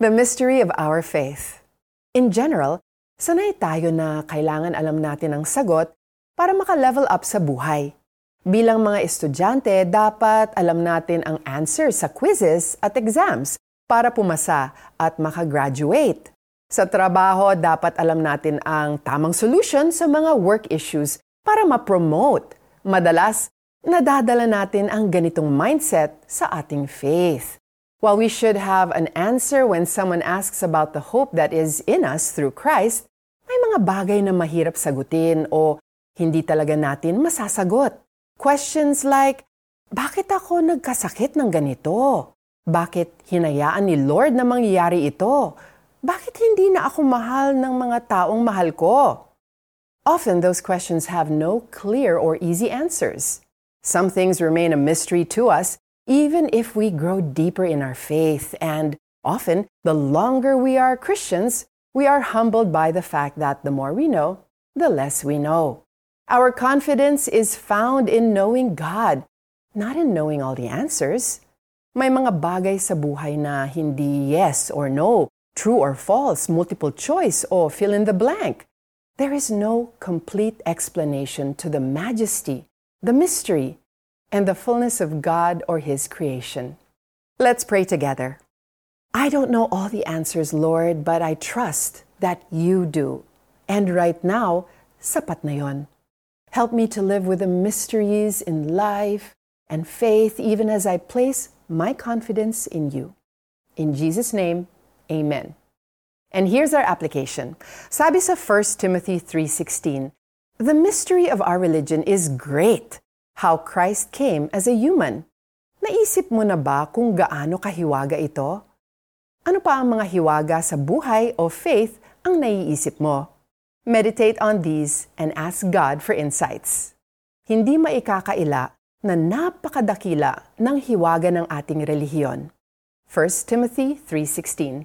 The mystery of our faith. In general, sanay tayo na kailangan alam natin ang sagot para maka-level up sa buhay. Bilang mga estudyante, dapat alam natin ang answer sa quizzes at exams para pumasa at makagraduate. Sa trabaho, dapat alam natin ang tamang solution sa mga work issues para ma-promote. Madalas, nadadala natin ang ganitong mindset sa ating faith. While we should have an answer when someone asks about the hope that is in us through Christ, may mga bagay na mahirap sagutin o hindi talaga natin masasagot. Questions like, bakit ako nagkasakit ng ganito? Bakit hinayaan ni Lord na mangyayari ito? Bakit hindi na ako mahal ng mga taong mahal ko? Often those questions have no clear or easy answers. Some things remain a mystery to us even if we grow deeper in our faith. And often, the longer we are Christians, we are humbled by the fact that the more we know, the less we know. Our confidence is found in knowing God, not in knowing all the answers. May mga bagay sa buhay na hindi yes or no, true or false, multiple choice, or fill in the blank. There is no complete explanation to the majesty, the mystery, and the fullness of God or His creation. Let's pray together. I don't know all the answers, Lord, but I trust that you do. And right now, sapat na yon. Help me to live with the mysteries in life and faith, even as I place my confidence in you. In Jesus' name, amen. And here's our application. Sabi sa 1 Timothy 3.16, The mystery of our religion is great, how Christ came as a human. Naisip mo na ba kung gaano kahiwaga ito? Ano pa ang mga hiwaga sa buhay o faith ang naiisip mo? Meditate on these and ask God for insights. Hindi maikakaila na napakadakila ng hiwaga ng ating relihiyon. 1 Timothy 3.16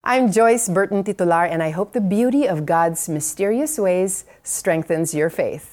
I'm Joyce Burton Titular and I hope the beauty of God's mysterious ways strengthens your faith.